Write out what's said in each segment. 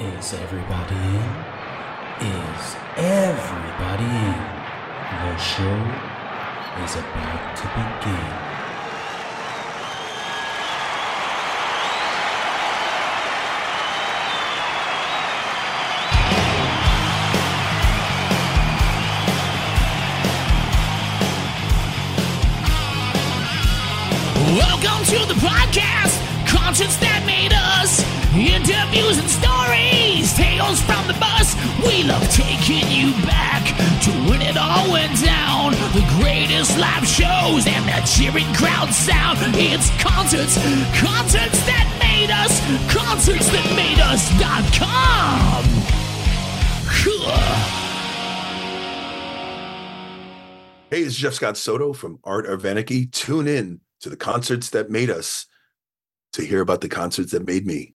Is everybody in? Is everybody in? The show is about to begin. Welcome to the podcast, concerts that made us, interviews and stories, tales from the bus. We love taking you back to when it all went down. The greatest live shows and that cheering crowd sound. It's concerts, concerts that made us, concerts that made us.com. Hey, it's Jeff Scott Soto from Art Anarchy. Tune in to the concerts that made us to hear about the concerts that made me.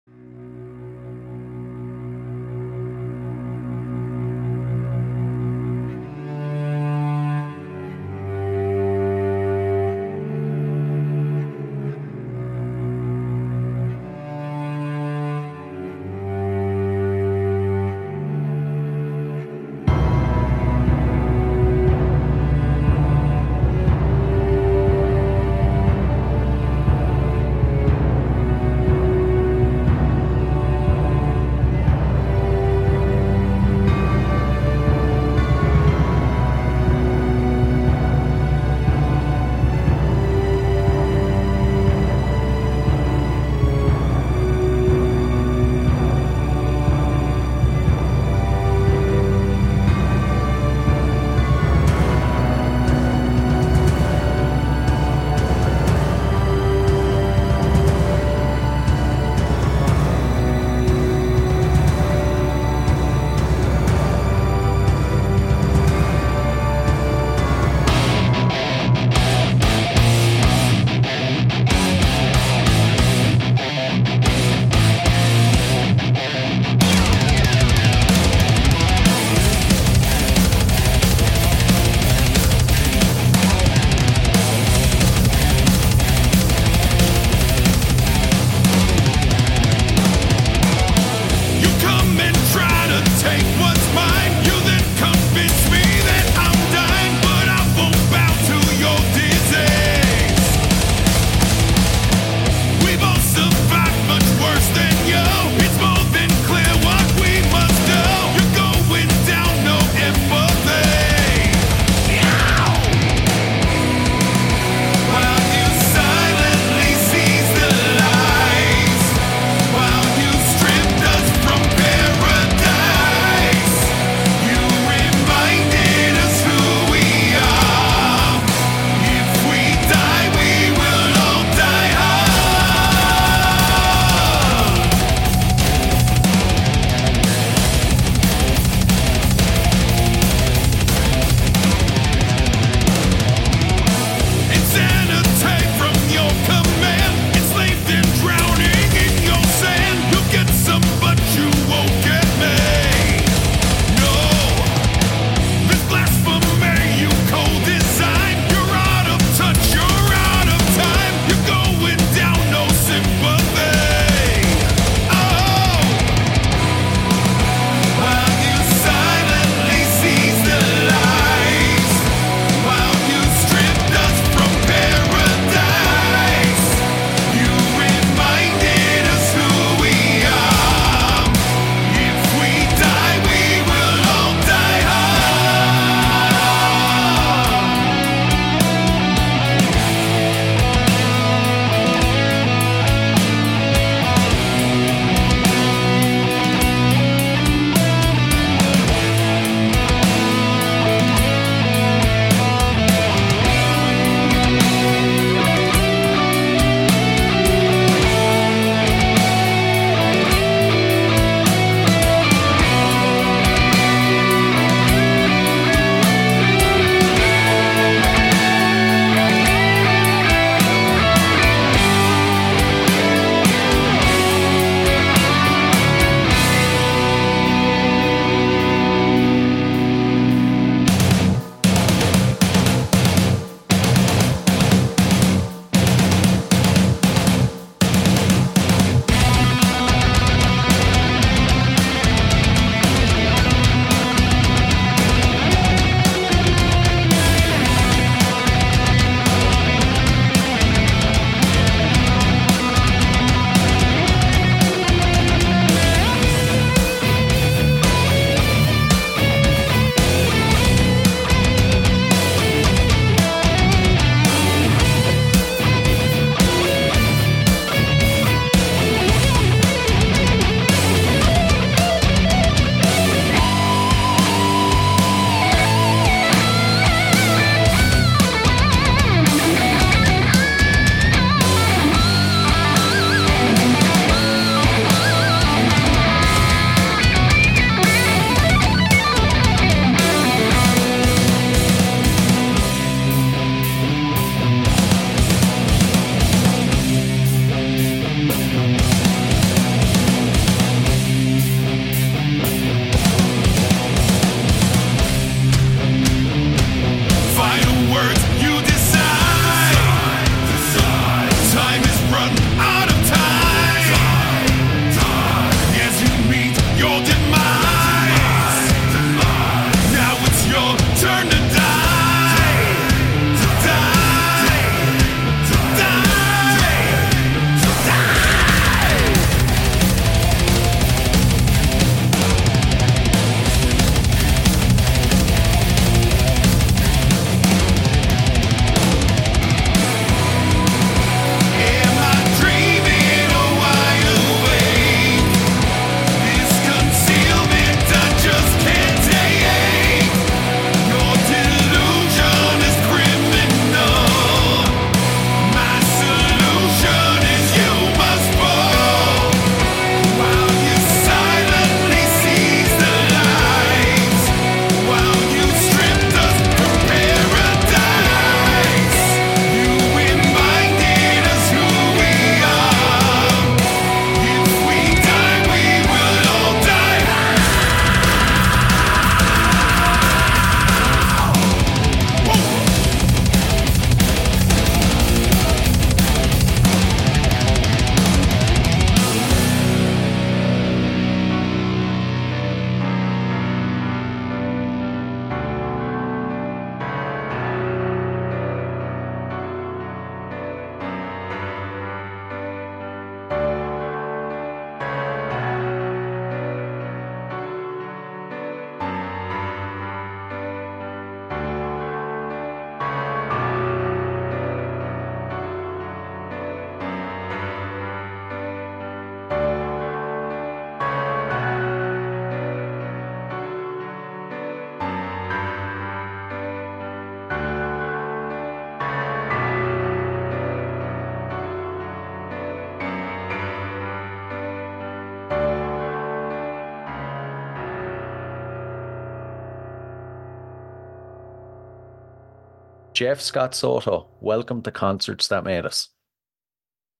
Jeff Scott Soto, welcome to Concerts That Made Us.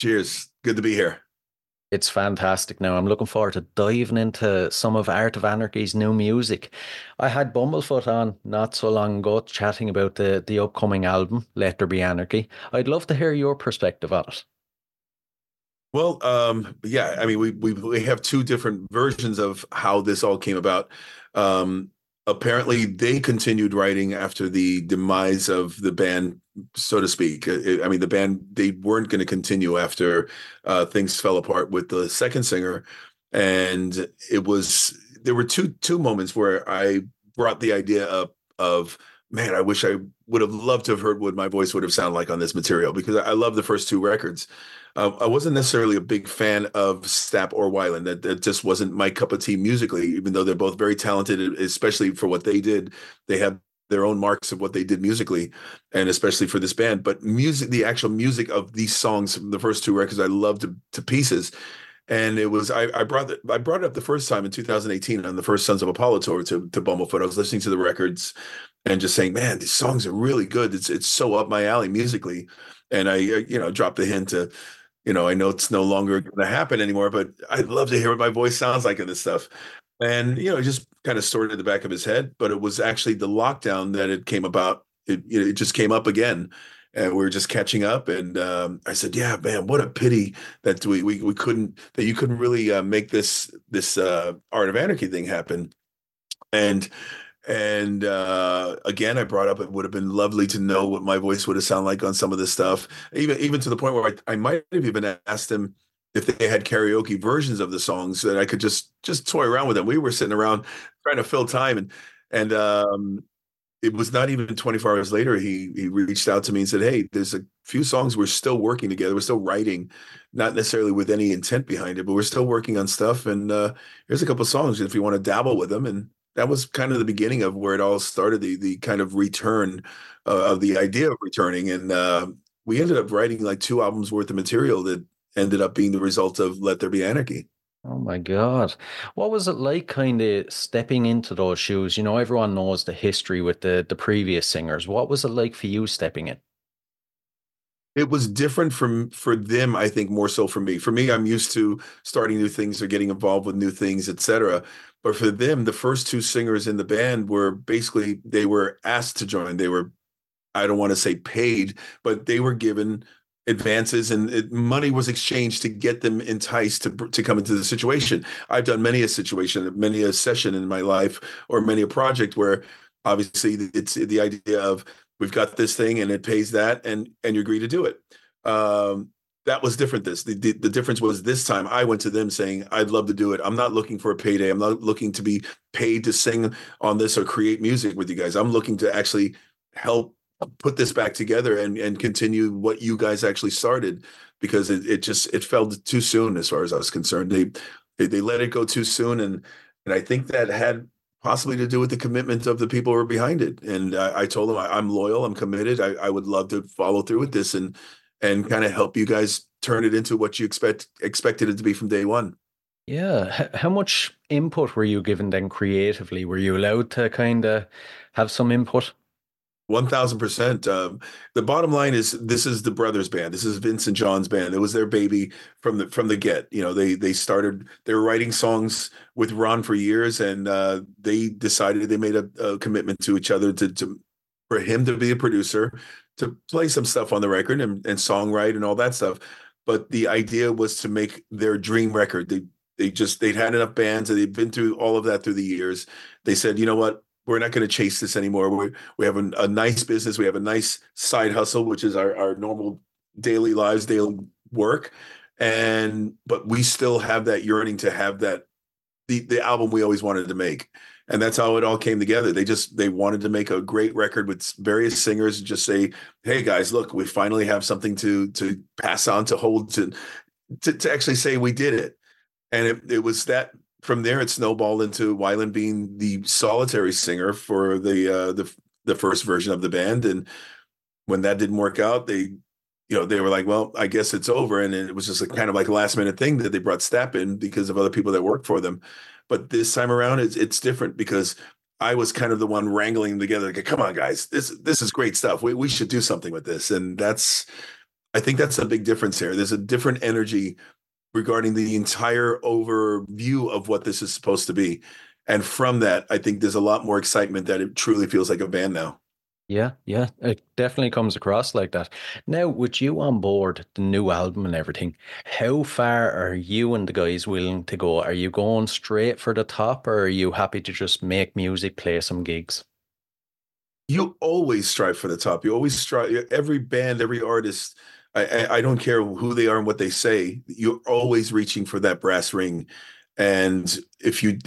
Cheers. Good to be here. It's fantastic now. I'm looking forward to diving into some of Art of Anarchy's new music. I had Bumblefoot on not so long ago chatting about the, the upcoming album, Let There Be Anarchy. I'd love to hear your perspective on it. Well, um, yeah, I mean, we, we we have two different versions of how this all came about. Um, apparently, they continued writing after the demise of the band, so to speak. I mean, the band they weren't going to continue after uh, things fell apart with the second singer, and it was there were two two moments where I brought the idea up of man, I wish I would have loved to have heard what my voice would have sounded like on this material because I love the first two records. Uh, I wasn't necessarily a big fan of Stapp or Weiland. That, that just wasn't my cup of tea musically, even though they're both very talented, especially for what they did. They have their own marks of what they did musically, and especially for this band. But music, the actual music of these songs from the first two records, I loved to, to pieces. And it was I, I brought the, I brought it up the first time in 2018 on the first Sons of Apollo tour to to Bumblefoot. I was listening to the records and just saying, man, these songs are really good. It's it's so up my alley musically. And I you know dropped the hint to you know, I know it's no longer going to happen anymore, but I'd love to hear what my voice sounds like in this stuff. And you know, just kind of stored in the back of his head. But it was actually the lockdown that it came about. It it just came up again, and we are just catching up. And um, I said, "Yeah, man, what a pity that we we, we couldn't that you couldn't really uh, make this this uh, art of anarchy thing happen." And and uh, again, I brought up it would have been lovely to know what my voice would have sounded like on some of this stuff, even even to the point where I, I might have even asked him if they had karaoke versions of the songs that I could just just toy around with them. We were sitting around trying to fill time, and and um, it was not even 24 hours later he he reached out to me and said, "Hey, there's a few songs we're still working together. We're still writing, not necessarily with any intent behind it, but we're still working on stuff. And uh, here's a couple songs if you want to dabble with them." And that was kind of the beginning of where it all started the the kind of return uh, of the idea of returning. And uh, we ended up writing like two albums worth of material that ended up being the result of let there be anarchy. Oh my god. What was it like kind of stepping into those shoes? You know everyone knows the history with the the previous singers. What was it like for you stepping in it was different from for them i think more so for me for me i'm used to starting new things or getting involved with new things etc but for them, the first two singers in the band were basically they were asked to join. They were, I don't want to say paid, but they were given advances and it, money was exchanged to get them enticed to to come into the situation. I've done many a situation, many a session in my life, or many a project where obviously it's the idea of we've got this thing and it pays that and and you agree to do it. Um, that was different this the, the, the difference was this time i went to them saying i'd love to do it. I'm not looking for a payday. I'm not looking to be paid to sing on this or create music with you guys. I'm looking to actually help put this back together and and continue what you guys actually started because it, it just it fell too soon as far as i was concerned. They, they they let it go too soon and and i think that had possibly to do with the commitment of the people who are behind it and i, I told them I, am loyal i'm committed I, I would love to follow through with this and and kind of help you guys turn it into what you expect expected it to be from day one. Yeah. How much input were you given then creatively? Were you allowed to kind of have some input? One thousand percent. Um, the bottom line is, this is the brothers' band. This is Vince and Jon's band. It was their baby from the from the get. You know, they they started. They were writing songs with Ron for years, and uh, they decided they made a, a commitment to each other to, to for him to be a producer, to play some stuff on the record and, and songwrite and all that stuff. But the idea was to make their dream record. They they just they'd had enough bands and they'd been through all of that through the years. They said, you know what, we're not going to chase this anymore. We we have a, a, nice business. We have a nice side hustle, which is our our normal daily lives, daily work, and but we still have that yearning to have that the the album we always wanted to make and that's how it all came together they just they wanted to make a great record with various singers and just say hey guys look we finally have something to to pass on to hold to to, to actually say we did it and it, it was that from there it snowballed into Weiland being the solitary singer for the uh the the first version of the band and when that didn't work out they you know, they were like, well, I guess it's over. And it was just a kind of like a last minute thing that they brought Stapp in because of other people that worked for them. But this time around, it's, it's different because I was kind of the one wrangling together. Like, come on, guys, this this is great stuff. We we should do something with this, and that's I think that's a big difference here. There's a different energy regarding the entire overview of what this is supposed to be, and from that, I think there's a lot more excitement that it truly feels like a band now. Yeah, yeah, it definitely comes across like that. Now, with you on board the new album and everything, how far are you and the guys willing to go? Are you going straight for the top or are you happy to just make music, play some gigs? You always strive for the top. You always strive. Every band, every artist, I, I, don't care who they are and what they say, you're always reaching for that brass ring. And if you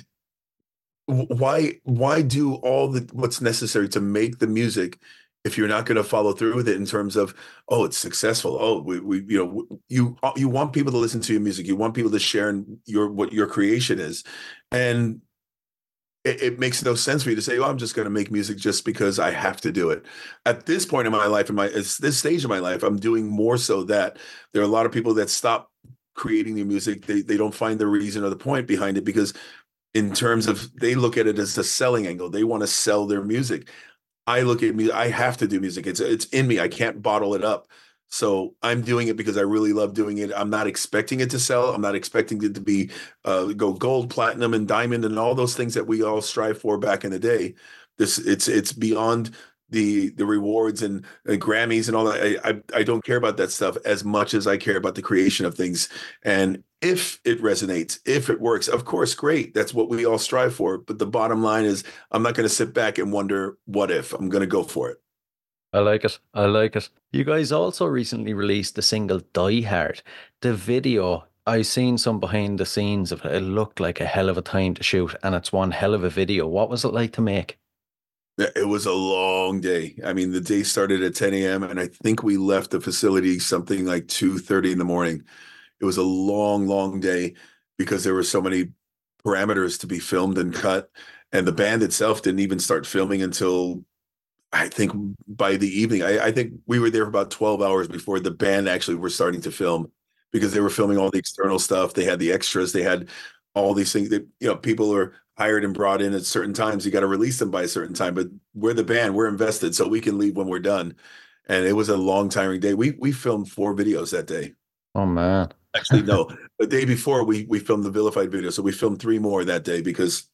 why why do all the what's necessary to make the music if you're not going to follow through with it in terms of oh it's successful. Oh we, we you know you uh, you want people to listen to your music. You want people to share in your what your creation is. And it, it makes no sense for you to say oh i'm just going to make music just because i have to do it at this point in my life in my this stage of my life i'm doing more so that there are a lot of people that stop creating new music they, they don't find the reason or the point behind it because in terms of they look at it as a selling angle. They want to sell their music. I look at me. I have to do music. It's it's in me. I can't bottle it up. So I'm doing it because I really love doing it. I'm not expecting it to sell. I'm not expecting it to be uh, go gold, platinum, and diamond, and all those things that we all strive for back in the day. This it's it's beyond the the rewards and, Grammys and all that. I, I, I don't care about that stuff as much as I care about the creation of things. And if it resonates, if it works, of course, great. That's what we all strive for. But the bottom line is, I'm not going to sit back and wonder what if. I'm going to go for it. I like it. I like it. You guys also recently released the single Die Hard. The video, I've seen some behind the scenes of it. It looked like a hell of a time to shoot, and it's one hell of a video. What was it like to make? It was a long day. I mean, the day started at 10 a.m. and I think we left the facility something like 2:30 in the morning. It was a long, long day because there were so many parameters to be filmed and cut. And the band itself didn't even start filming until I think by the evening. I, I think we were there for about 12 hours before the band actually were starting to film because they were filming all the external stuff. They had the extras, they had all these things that you know people are hired and brought in at certain times. You got to release them by a certain time. But we're the band, we're invested, so we can leave when we're done. And it was a long, tiring day. We we filmed four videos that day. Oh man! Actually, no. the day before, we we filmed the vilified video, so we filmed three more that day because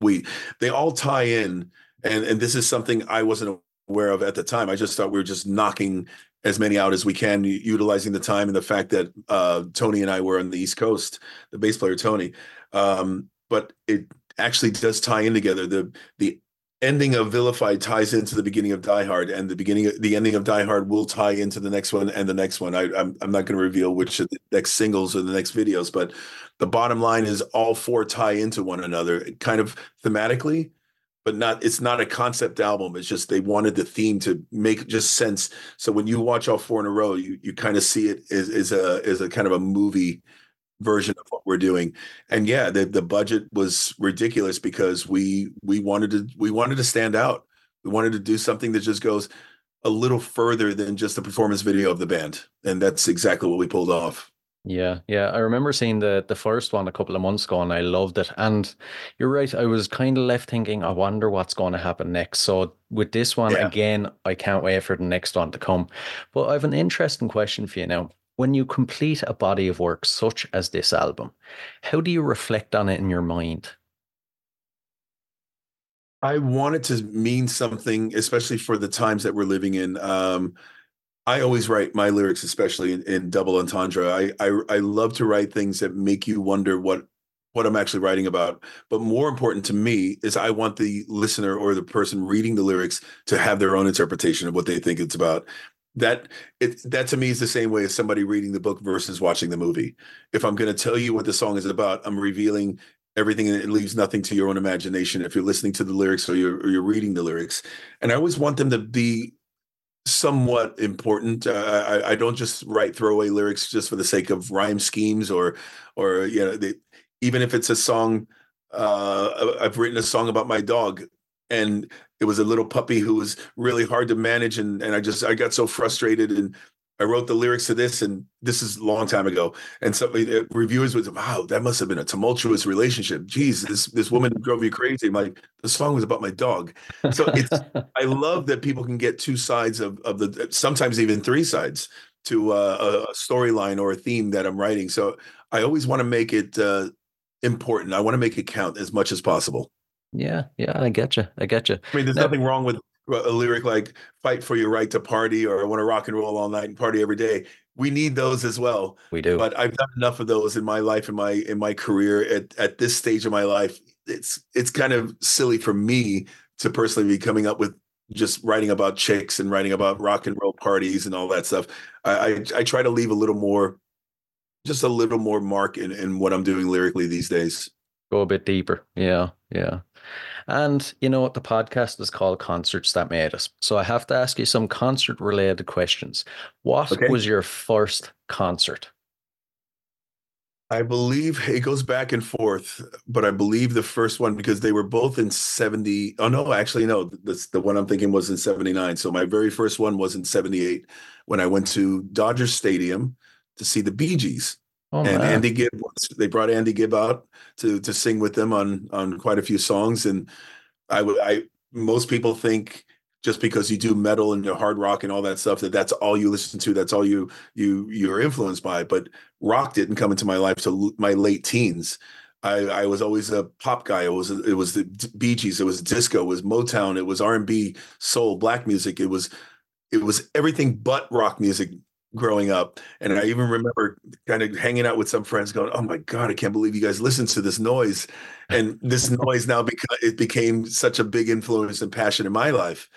we they all tie in. And and this is something I wasn't aware of at the time. I just thought we were just knocking as many out as we can, utilizing the time and the fact that uh, Tony and I were on the East Coast, the bass player Tony. Um, but it actually does tie in together. The the ending of Vilified ties into the beginning of Die Hard, and the beginning, of, the ending of Die Hard will tie into the next one and the next one. I, I'm, I'm not going to reveal which of the next singles or the next videos, but the bottom line is all four tie into one another, kind of thematically, but not. It's not a concept album. It's just they wanted the theme to make just sense. So when you watch all four in a row, you you kind of see it as, as a as a kind of a movie version of what we're doing and yeah the, the budget was ridiculous because we we wanted to we wanted to stand out we wanted to do something that just goes a little further than just the performance video of the band and that's exactly what we pulled off yeah, yeah. I remember seeing the the first one a couple of months ago and I loved it. And you're right, I was kind of left thinking, I wonder what's going to happen next. So with this one yeah. again, I can't wait for the next one to come. But I have an interesting question for you now when you complete a body of work such as this album, how do you reflect on it in your mind? I want it to mean something, especially for the times that we're living in. Um, I always write my lyrics, especially in, in double entendre. I, I I love to write things that make you wonder what what I'm actually writing about. But more important to me is I want the listener or the person reading the lyrics to have their own interpretation of what they think it's about that it that to me is the same way as somebody reading the book versus watching the movie if i'm going to tell you what the song is about i'm revealing everything and it leaves nothing to your own imagination if you're listening to the lyrics or you're, or you're reading the lyrics and i always want them to be somewhat important. Uh, I, I don't just write throwaway lyrics just for the sake of rhyme schemes or or you know they, even if it's a song uh, i've written a song about my dog and it was a little puppy who was really hard to manage and and I just I got so frustrated and I wrote the lyrics to this, and this is a long time ago. And so uh, reviewers was, wow, that must have been a tumultuous relationship. Geez, this this woman drove you crazy. I'm like, the song was about my dog. So it's I love that people can get two sides of of the sometimes even three sides to uh, a storyline or a theme that I'm writing. So I always want to make it uh, important. I want to make it count as much as possible. Yeah, yeah, I get you. I get you. I mean, there's now, nothing wrong with a lyric like "fight for your right to party" or "I want to rock and roll all night and party every day." We need those as well. We do. But I've done enough of those in my life, in my in my career at at this stage of my life. It's it's kind of silly for me to personally be coming up with just writing about chicks and writing about rock and roll parties and all that stuff. I I, I try to leave a little more, just a little more mark in, in what I'm doing lyrically these days. Go a bit deeper. Yeah, yeah. And you know what? The podcast is called Concerts That Made Us. So I have to ask you some concert related questions. What okay. was your first concert? I believe it goes back and forth, but I believe the first one because they were both in 70. Oh no, actually, no, that's the one I'm thinking was in 79. So my very first one was in 78 when I went to Dodger Stadium to see the Bee Gees. Oh, and man. Andy Gibb, they brought Andy Gibb out to to sing with them on on quite a few songs. And I would I most people think just because you do metal and hard rock and all that stuff that that's all you listen to that's all you you you're influenced by but rock didn't come into my life till my late teens I, I was always a pop guy. It was it was the Bee Gees. It was disco. It was Motown. It was R and B, soul, black music. It was it was everything but rock music growing up. And I even remember kind of hanging out with some friends, going, "Oh my god, I can't believe you guys listen to this noise." And this noise now because it became such a big influence and passion in my life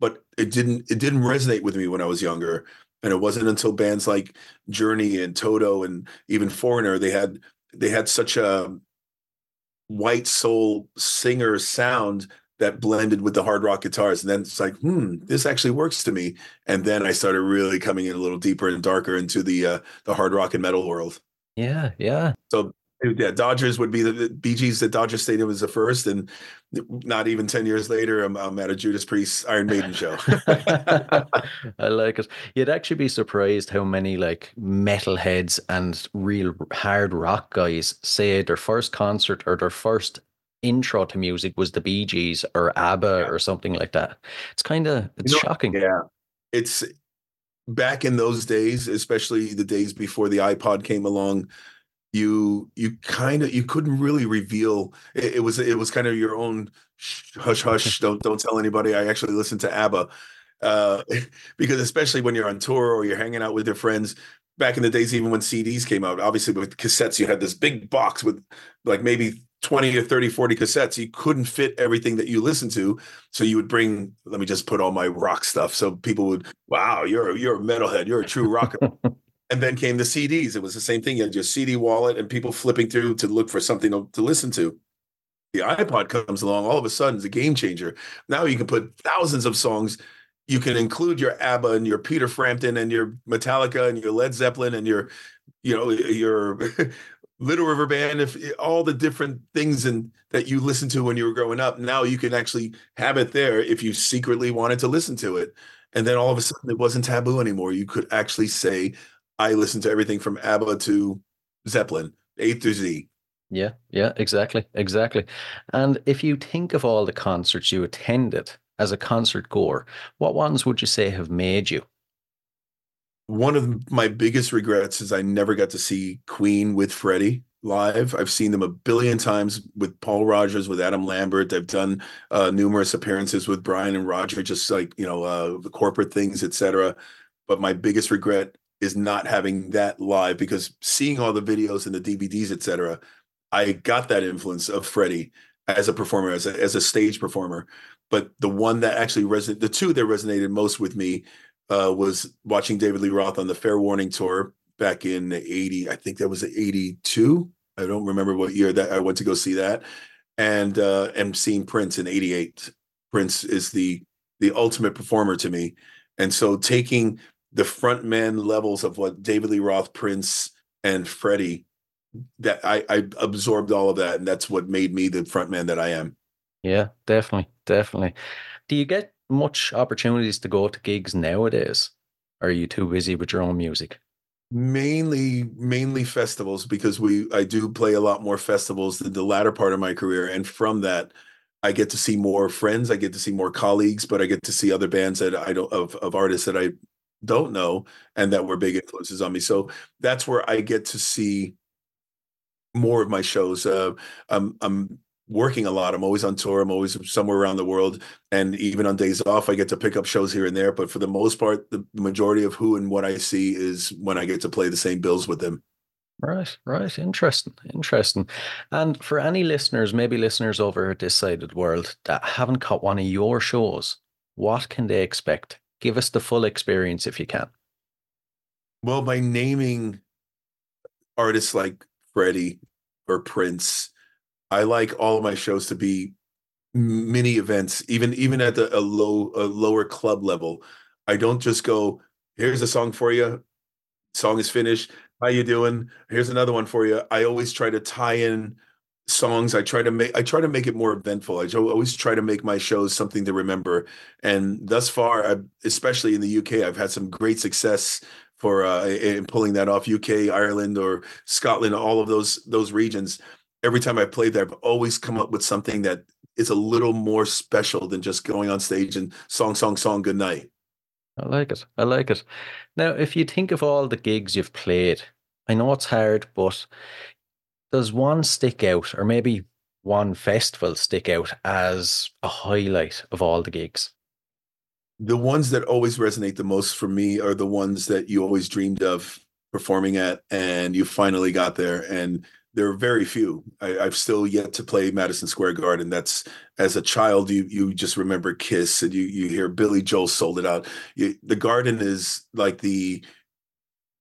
but it didn't it didn't resonate with me when I was younger. And it wasn't until bands like Journey and Toto and even Foreigner they had they had such a white soul singer sound that blended with the hard rock guitars. And then it's like, hmm, this actually works to me. And then I started really coming in a little deeper and darker into the uh, the hard rock and metal world. Yeah, yeah. So yeah, Dodgers would be the, the Gees at Dodger Stadium was the first, and not even ten years later, I'm, I'm at a Judas Priest Iron Maiden show. I like it. You'd actually be surprised how many like metalheads and real hard rock guys say their first concert or their first intro to music was the Bee Gees or ABBA yeah. or something like that. It's kind of it's you know, shocking. Yeah, it's back in those days, especially the days before the iPod came along you you kind of you couldn't really reveal it, it, was it was kind of your own hush hush don't don't tell anybody i actually listened to abba uh, because especially when you're on tour or you're hanging out with your friends back in the days even when cds came out obviously with cassettes you had this big box with like maybe 20 or 30 40 cassettes you couldn't fit everything that you listened to so you would bring let me just put all my rock stuff so people would wow you're you're a metalhead you're a true rocker and then came the CDs. It was the same thing. You had your CD wallet and people flipping through to look for something to, to listen to. The iPod comes along, all of a sudden, it's a game changer. Now you can put thousands of songs. You can include your ABBA and your Peter Frampton and your Metallica and your Led Zeppelin and your, you know, your Little River Band, if eh, all the different things and that you listened to when you were growing up. Now you can actually have it there if you secretly wanted to listen to it. And then all of a sudden it wasn't taboo anymore. You could actually say, I listen to everything from ABBA to Zeppelin, A to Z. Yeah, yeah, exactly, exactly. And if you think of all the concerts you attended as a concert goer, what ones would you say have made you? One of my biggest regrets is I never got to see Queen with Freddie live. I've seen them a billion times with Paul Rodgers, with Adam Lambert. I've done uh, numerous appearances with Brian and Roger, just like you know uh, the corporate things, etc. But my biggest regret is not having that live because seeing all the videos and the DVDs, etc. I got that influence of Freddie as a performer, as a as a stage performer. But the one that actually resonated, the two that resonated most with me uh, was watching David Lee Roth on the Fair Warning tour back in '80. I think that was '82. I don't remember what year that I went to go see that, and uh, seeing Prince in '88. Prince is the the ultimate performer to me, and so taking the frontman levels of what David Lee Roth, Prince, and Freddie, that I, I absorbed all of that, and that's what made me the frontman that I am. Yeah, definitely, definitely. Do you get much opportunities to go to gigs nowadays? Or are you too busy with your own music? mainly mainly festivals because we I do play a lot more festivals than the latter part of my career and from that I get to see more friends I get to see more colleagues but I get to see other bands that I don't of of artists that I don't know and that were big influences on me so that's where I get to see more of my shows uh I'm I'm working a lot. I'm always on tour. I'm always somewhere around the world. And even on days off, I get to pick up shows here and there. But for the most part, the majority of who and what I see is when I get to play the same bills with them. Right, right. Interesting, interesting. And for any listeners, maybe listeners over at this side of the world that haven't caught one of your shows, what can they expect? Give us the full experience if you can. Well, by naming artists like Freddie or Prince I like all of my shows to be mini events, even even at the, a low a lower club level. I don't just go, here's a song for you. Song is finished. How you doing? Here's another one for you. I always try to tie in songs. I try to make I try to make it more eventful. I always try to make my shows something to remember. And thus far, I, especially in the UK, I've had some great success for uh, in pulling that off. UK, Ireland, or Scotland, all of those those regions every time I played there, I've always come up with something that is a little more special than just going on stage and song, song, song, good night. I like it. I like it. Now, if you think of all the gigs you've played, I know it's hard, but does one stick out, or maybe one festival stick out as a highlight of all the gigs? The ones that always resonate the most for me are the ones that you always dreamed of performing at, and you finally got there. And there are very few. I, have still yet to play Madison Square Garden. That's as a child, you you just remember Kiss, and you you hear Billy Joel sold it out. You, the Garden is like the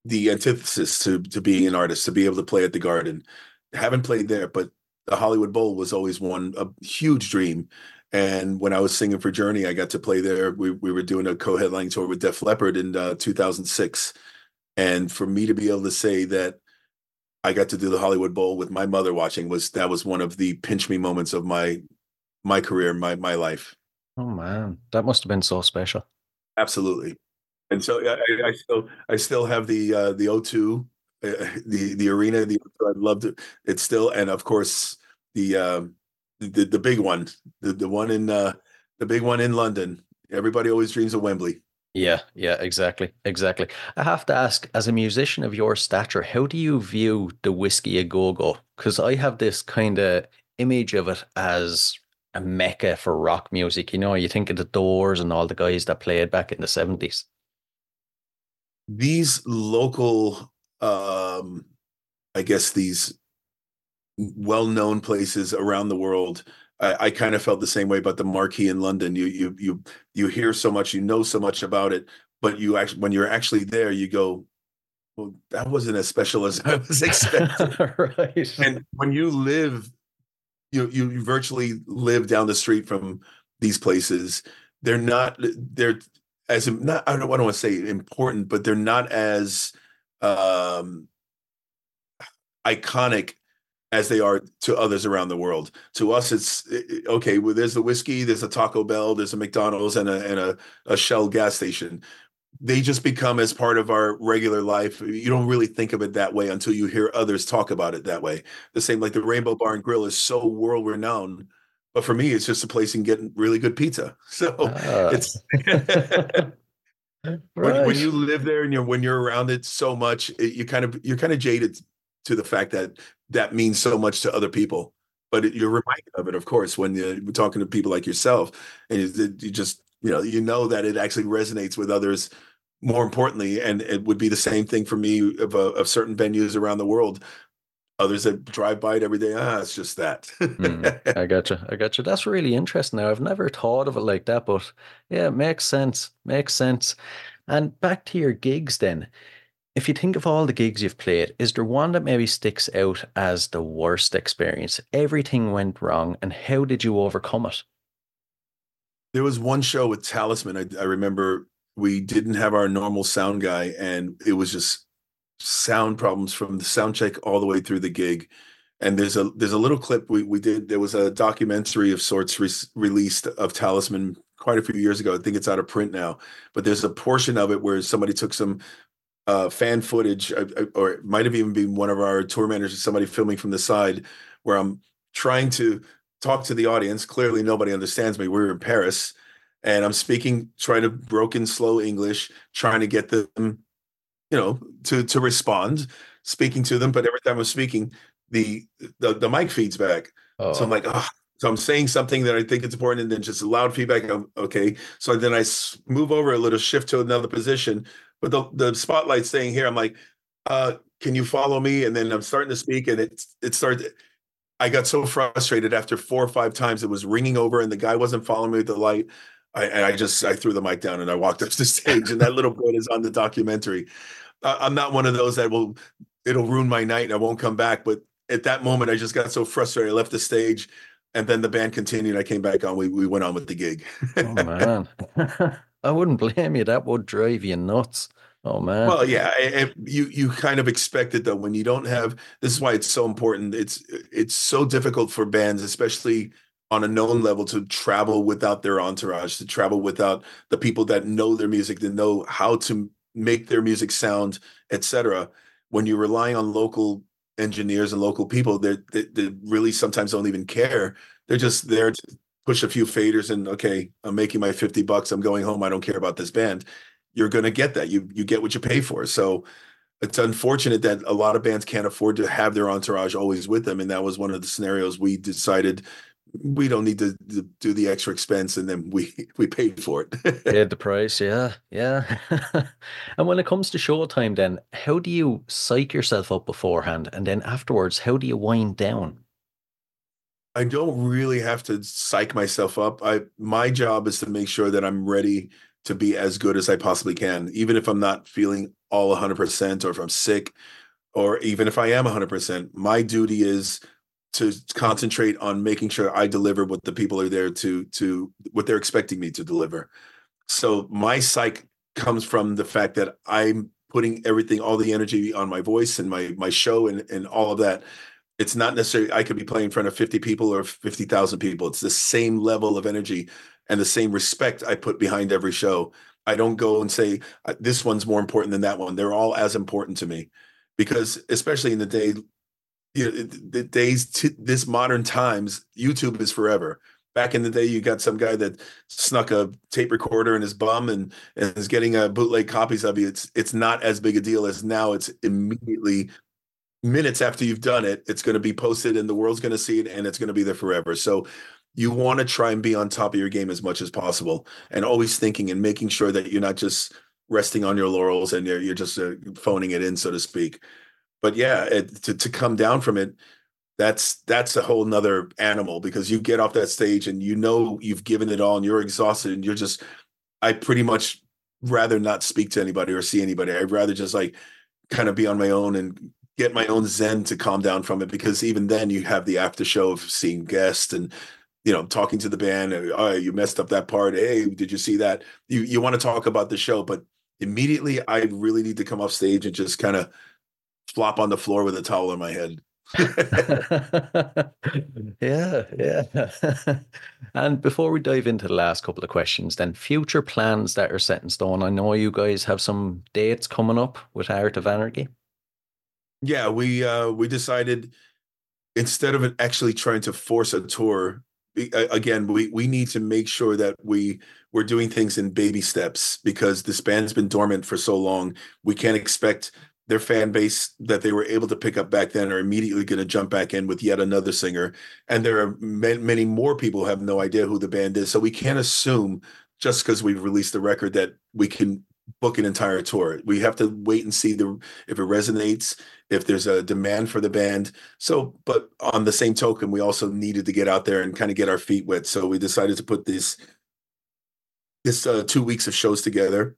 the antithesis to to being an artist. To be able to play at the Garden, haven't played there, but the Hollywood Bowl was always one a huge dream. And when I was singing for Journey, I got to play there. We we were doing a co-headlining tour with Def Leppard in uh, 2006, and for me to be able to say that I got to do the Hollywood Bowl with my mother watching was that was one of the pinch me moments of my my career, my my life. Oh man, that must have been so special. Absolutely, and so I, I still I still have the uh, the O2, uh, the the arena. The I loved it. It's still, and of course the uh, the the big one, the the one in uh, the big one in London. Everybody always dreams of Wembley. Yeah, yeah, exactly, exactly. I have to ask, as a musician of your stature, how do you view the Whisky a Go Go? Because I have this kind of image of it as a mecca for rock music. You know, you think of the Doors and all the guys that played back in the seventies. These local, um, I guess, these well-known places around the world I, I kind of felt the same way about the marquee in London. You you you you hear so much, you know so much about it, but you actually when you're actually there, you go, well, that wasn't as special as I was expecting. right. And when you live, you you virtually live down the street from these places. They're not they're as not I don't, I don't want to say important, but they're not as um iconic as they are to others around the world. To us, it's okay. Well, there's the whiskey, there's a Taco Bell, there's a McDonald's, and a and a, a Shell gas station. They just become as part of our regular life. You don't really think of it that way until you hear others talk about it that way. The same like the Rainbow Bar and Grill is so world renowned, but for me, it's just a place you can get really good pizza. So uh. it's. Right. When, when, you live there and you're when you're around it so much, it, you kind of you're kind of jaded to the fact that that means so much to other people. But you're reminded of it, of course, when you're talking to people like yourself, and you, you just you know you know that it actually resonates with others. More importantly, and it would be the same thing for me of, uh, of certain venues around the world others that drive by it every day. Ah, it's just that. mm, I gotcha. I gotcha. That's really interesting. Now, I've never thought of it like that, but yeah, it makes sense. Makes sense. And back to your gigs then if you think of all the gigs you've played, is there one that maybe sticks out as the worst experience? Everything went wrong, and how did you overcome it? There was one show with Talisman. I, I remember we didn't have our normal sound guy, and it was just sound problems from the sound check all the way through the gig. And there's a there's a little clip we we did. There was a documentary of sorts re- released of Talisman quite a few years ago. I think it's out of print now, but there's a portion of it where somebody took some uh, fan footage, uh, uh, or it might have even been one of our tour managers, somebody filming from the side, where I'm trying to talk to the audience. Clearly, nobody understands me. We're in Paris, and I'm speaking, trying to broken, slow English, trying to get them, you know, to to respond, speaking to them. But every time I'm speaking, the the, the mic feeds back. Oh. So I'm like, oh. So I'm saying something that I think it's important, and then just loud feedback. I'm, okay. So then I move over a little, shift to another position, but the the spotlight staying here. I'm like, uh, can you follow me? And then I'm starting to speak, and it it started. I got so frustrated after four or five times. It was ringing over, and the guy wasn't following me with the light. I, and I just I threw the mic down and I walked up the stage, and that little bit is on the documentary. Uh, I'm not one of those that will it'll ruin my night and I won't come back. But at that moment, I just got so frustrated. I left the stage, and then the band continued. I came back on. We we went on with the gig. oh man, I wouldn't blame you. That would drive you nuts. Oh man. Well, yeah, you you kind of expect it though when you don't have. This is why it's so important. It's it's so difficult for bands, especially on a known level, to travel without their entourage, to travel without the people that know their music, that know how to make their music sound, etc. When you're relying on local engineers and local people that that really sometimes don't even care. They're just there to push a few faders and okay, I'm making my 50 bucks. I'm going home. I don't care about this band. You're going to get that. You you get what you pay for. So it's unfortunate that a lot of bands can't afford to have their entourage always with them and that was one of the scenarios we decided we don't need to, to, do the extra expense and then we we paid for it paid the price yeah yeah and when it comes to showtime then how do you psych yourself up beforehand and then afterwards how do you wind down i don't really have to psych myself up i my job is to make sure that i'm ready to be as good as i possibly can even if i'm not feeling all 100% or if i'm sick or even if i am 100% my duty is to concentrate on making sure I deliver what the people are there to to what they're expecting me to deliver. So my psych comes from the fact that I'm putting everything, all the energy on my voice and my my show and and all of that. It's not necessarily I could be playing in front of 50 people or 50,000 people. It's the same level of energy and the same respect I put behind every show. I don't go and say uh, this one's more important than that one. They're all as important to me because especially in the day you know, the days this modern times, YouTube is forever. Back in the day, you got some guy that snuck a tape recorder in his bum and, and is getting a bootleg copies of you. It's it's not as big a deal as now. It's immediately minutes after you've done it, it's going to be posted and the world's going to see it and it's going to be there forever. So you want to try and be on top of your game as much as possible and always thinking and making sure that you're not just resting on your laurels and you're, you're just uh, phoning it in, so to speak but yeah, it, to to come down from it, that's that's a whole nother animal because you get off that stage and you know you've given it all and you're exhausted and you're just I pretty much rather not speak to anybody or see anybody. I'd rather just like kind of be on my own and get my own zen to calm down from it because even then you have the after show of seeing guests and you know talking to the band oh you messed up that part hey did you see that you you want to talk about the show but immediately i really need to come off stage and just kind of flop on the floor with a towel on my head. yeah, yeah. and before we dive into the last couple of questions, then future plans that are set in stone. I know you guys have some dates coming up with Art of Anarchy. Yeah, we uh we decided instead of actually trying to force a tour, again, we we need to make sure that we we're doing things in baby steps because this band's been dormant for so long. We can't expect their fan base that they were able to pick up back then are immediately going to jump back in with yet another singer. And there are many, many more people who have no idea who the band is. So we can't assume just because we've released the record that we can book an entire tour. We have to wait and see the if it resonates, if there's a demand for the band. So, but on the same token, we also needed to get out there and kind of get our feet wet. So we decided to put this this uh, two weeks of shows together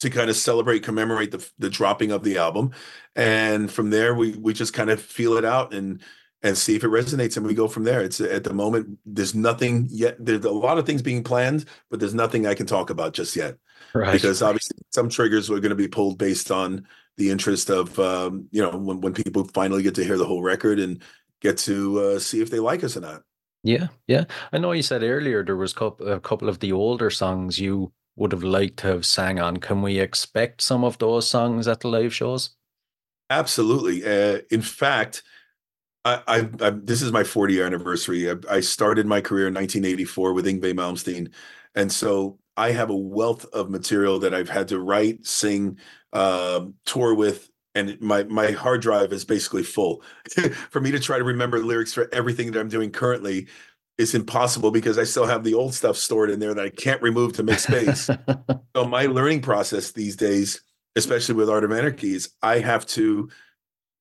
to kind of celebrate, commemorate the the dropping of the album, and from there we we just kind of feel it out and and see if it resonates, and we go from there. It's at the moment there's nothing yet. There's a lot of things being planned, but there's nothing I can talk about just yet, right? Because obviously some triggers are going to be pulled based on the interest of um, you know when when people finally get to hear the whole record and get to uh, see if they like us or not. Yeah, yeah. I know you said earlier there was a couple of the older songs you would have liked to have sang on. Can we expect some of those songs at the live shows? Absolutely. Uh, in fact, I, I, I, this is my 40 year anniversary. I, I, started my career in 1984 with Yngwie Malmsteen, and so I have a wealth of material that I've had to write, sing, uh, tour with, and my my hard drive is basically full. for me to try to remember lyrics for everything that I'm doing currently is impossible because I still have the old stuff stored in there that I can't remove to make space. so my learning process these days, especially with Art of Anarchy, is I have to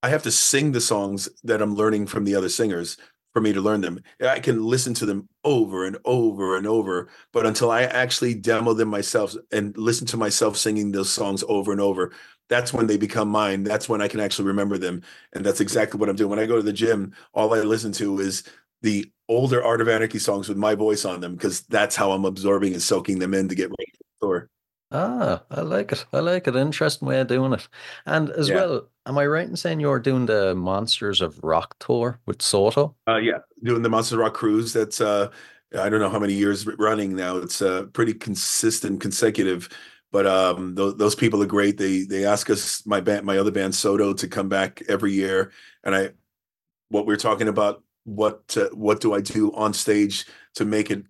I have to sing the songs that I'm learning from the other singers for me to learn them. I can listen to them over and over and over, but until I actually demo them myself and listen to myself singing those songs over and over, that's when they become mine. That's when I can actually remember them. And that's exactly what I'm doing. When I go to the gym, all I listen to is the older Art of Anarchy songs with my voice on them because that's how I'm absorbing and soaking them in to get ready for the tour. Ah, I like it. I like it. Interesting way of doing it. And as yeah. well, am I right in saying you're doing the Monsters of Rock tour with Soto? Uh, yeah, doing the Monsters of Rock cruise. That's uh, I don't know how many years running now. It's uh, pretty consistent, consecutive. But um, th- those people are great. They they ask us my band, my other band Soto, to come back every year. And I, what we're talking about, what uh, what do I do on stage to make it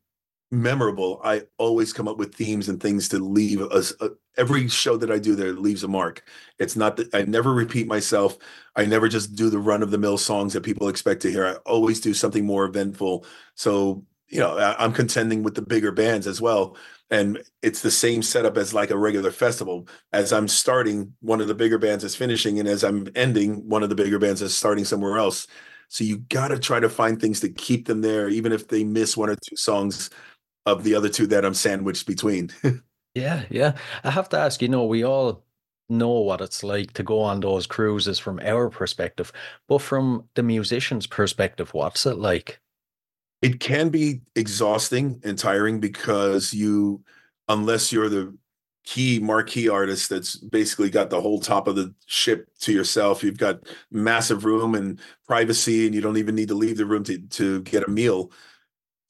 memorable? I always come up with themes and things to leave us. Uh, every show that I do there leaves a mark. It's not that I never repeat myself. I never just do the run of the mill songs that people expect to hear. I always do something more eventful. So you know, I, I'm contending with the bigger bands as well and it's the same setup as like a regular festival as i'm starting one of the bigger bands is finishing and as i'm ending one of the bigger bands is starting somewhere else so you got to try to find things to keep them there even if they miss one or two songs of the other two that i'm sandwiched between. Yeah yeah. I have to ask you know we all know what it's like to go on those cruises from our perspective but from the musician's perspective what's it like? It can be exhausting and tiring because you unless you're the key marquee artist that's basically got the whole top of the ship to yourself you've got massive room and privacy and you don't even need to leave the room to, to get a meal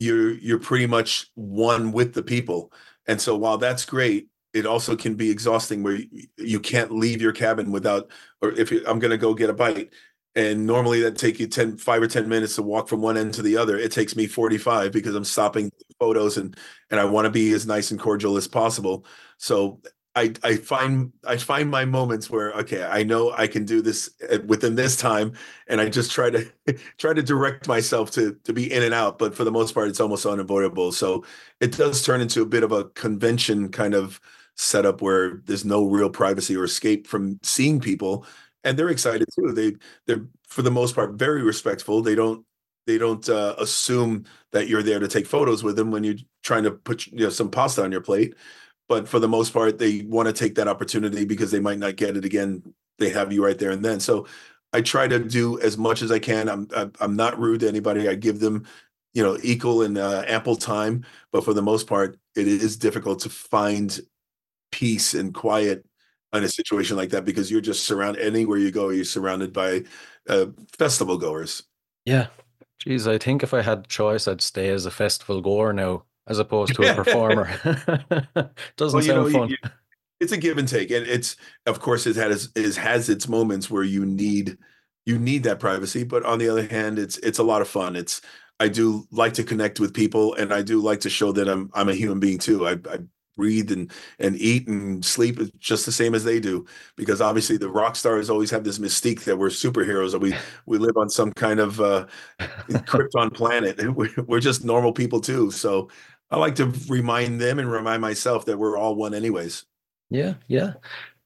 you're you're pretty much one with the people. And so while that's great it also can be exhausting where you, you can't leave your cabin without or if you, i'm going to go get a bite. And normally that take you 10 5 or 10 minutes to walk from one end to the other. It takes me 45 because i'm stopping photos and and i want to be as nice and cordial as possible. So i i find i find my moments where okay i know i can do this within this time and i just try to try to direct myself to to be in and out but for the most part it's almost unavoidable so it does turn into a bit of a convention kind of setup where there's no real privacy or escape from seeing people and they're excited too. They they're for the most part very respectful. They don't they don't uh, assume that you're there to take photos with them when you're trying to put you know some pasta on your plate. But for the most part, they want to take that opportunity because they might not get it again. They have you right there and then. So I try to do as much as I can. I'm I'm not rude to anybody. I give them you know equal and uh, ample time. But for the most part, it is difficult to find peace and quiet in a situation like that because you're just surrounded anywhere you go you're surrounded by uh, festival goers yeah geez i think if i had choice i'd stay as a festival goer now as opposed to a performer. Doesn't well, sound know, fun. you, it's a give and take and it's of course it has it has its moments where you need you need that privacy but on the other hand it's it's a lot of fun. It's I do like to connect with people and I do like to show that I'm I'm a human being too. I, I breathe and and eat and sleep just the same as they do because obviously the rock stars always have this mystique that we're superheroes that we we live on some kind of uh krypton planet. We're just normal people too. So i like to remind them and remind myself that we're all one anyways yeah yeah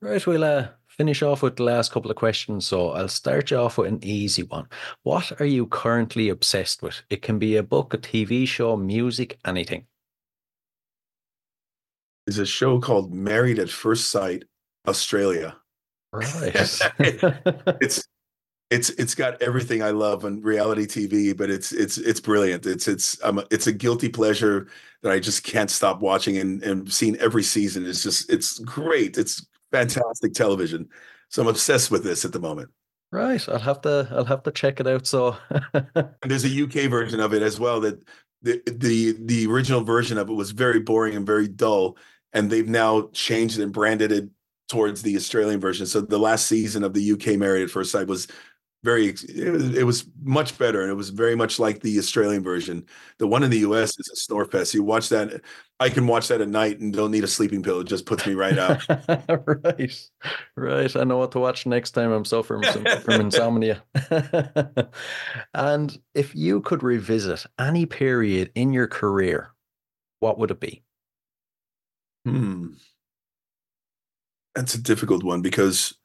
right we'll uh finish off with the last couple of questions. So I'll start you off with an easy one. What are you currently obsessed with? It can be a book, a TV show, music, anything is a show called Married at First Sight Australia. Right. it's it's it's got everything I love on reality TV, but it's it's it's brilliant. It's it's um, it's a guilty pleasure that I just can't stop watching and and seeing every season. It's just it's great. It's fantastic television. So I'm obsessed with this at the moment. Right, I'll have to I'll have to check it out. So there's a UK version of it as well that the the the original version of it was very boring and very dull, and they've now changed and branded it towards the Australian version. So the last season of the UK Married at First Sight was very it was, it was much better and it was very much like the Australian version. The one in the US is a snore fest. You watch that I can watch that at night and don't need a sleeping pill. It just puts me right out. right. Right. I know what to watch next time I'm suffering from insomnia. and if you could revisit any period in your career, what would it be? Hmm. That's a difficult one because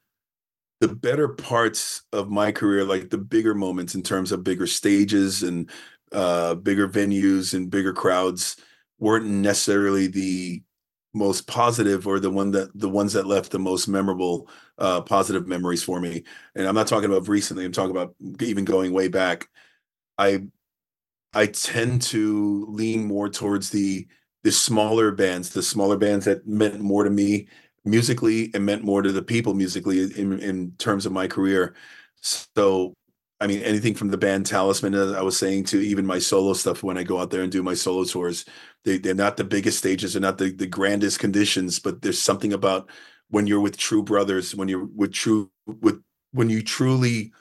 the better parts of my career, like the bigger moments in terms of bigger stages and uh, bigger venues and bigger crowds, weren't necessarily the most positive or the one that the ones that left the most memorable uh, positive memories for me. And I'm not talking about recently. I'm talking about even going way back. I I tend to lean more towards the the smaller bands, the smaller bands that meant more to me musically it meant more to the people musically in, in terms of my career. So, I mean, anything from the band Talisman, as I was saying, to even my solo stuff when I go out there and do my solo tours, they, they're not the biggest stages, they're not the, the grandest conditions, but there's something about when you're with true brothers, when you're with true, with when you truly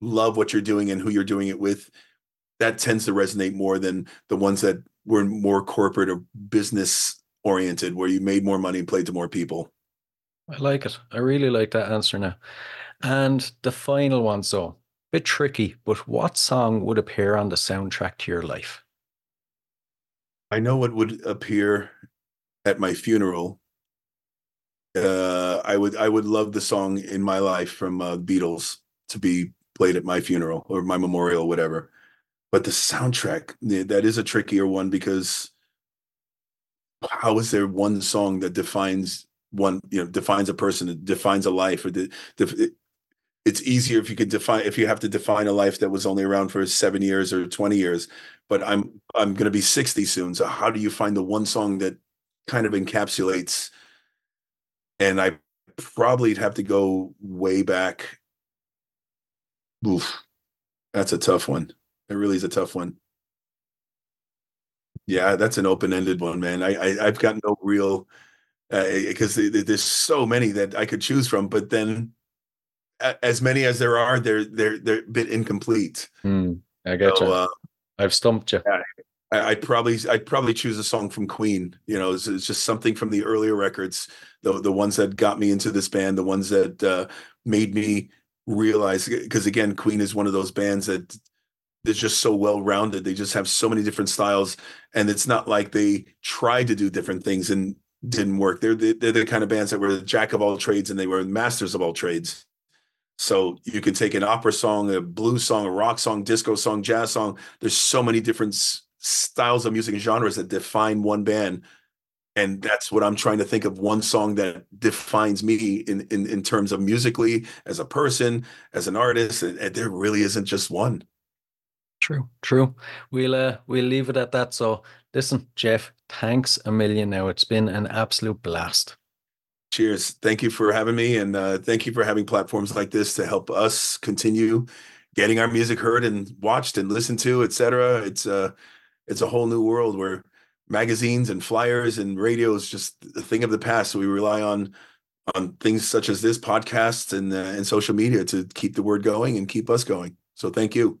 love what you're doing and who you're doing it with, that tends to resonate more than the ones that were more corporate or business oriented, where you made more money and played to more people. I like it. I really like that answer now. And the final one, so bit tricky, but what song would appear on the soundtrack to your life? I know what would appear at my funeral. Uh, I would I would love the song "In My Life" from uh, Beatles to be played at my funeral or my memorial, whatever. But the soundtrack that is a trickier one because how is there one song that defines one you know defines a person defines a life or the, the, it's easier if you could define if you have to define a life that was only around for seven years or 20 years but i'm i'm going to be 60 soon so how do you find the one song that kind of encapsulates? And i probably have to go way back. Oof, that's a tough one. It really is a tough one. Yeah that's an open-ended one man. I, I i've got no real because uh, there's so many that I could choose from. But then, as many as there are, they're they're they're a bit incomplete. Mm, I get so, you. Uh, I've stumped you. I, would probably I'd probably choose a song from Queen. You know, it's, it's, just something from the earlier records, the the ones that got me into this band, the ones that uh, made me realize. Because again, Queen is one of those bands that they're just so well rounded. They just have so many different styles, and it's not like they tried to do different things and didn't work. They're the, they're the kind of bands that were the jack of all trades and they were masters of all trades. So you can take an opera song, a blues song, a rock song, disco song, jazz song. There's so many different s- styles of music and genres that define one band. And that's what I'm trying to think of one song that defines me in, in, in terms of musically, as a person, as an artist. And, and there really isn't just one. True, true. We'll uh, we'll leave it at that. So listen, Jeff, thanks a million now. It's been an absolute blast. Cheers. Thank you for having me. And uh, thank you for having platforms like this to help us continue getting our music heard and watched and listened to, etc. It's a, uh, it's a whole new world where magazines and flyers and radio is just a thing of the past. So we rely on on things such as this podcast and uh, and social media to keep the word going and keep us going. So thank you.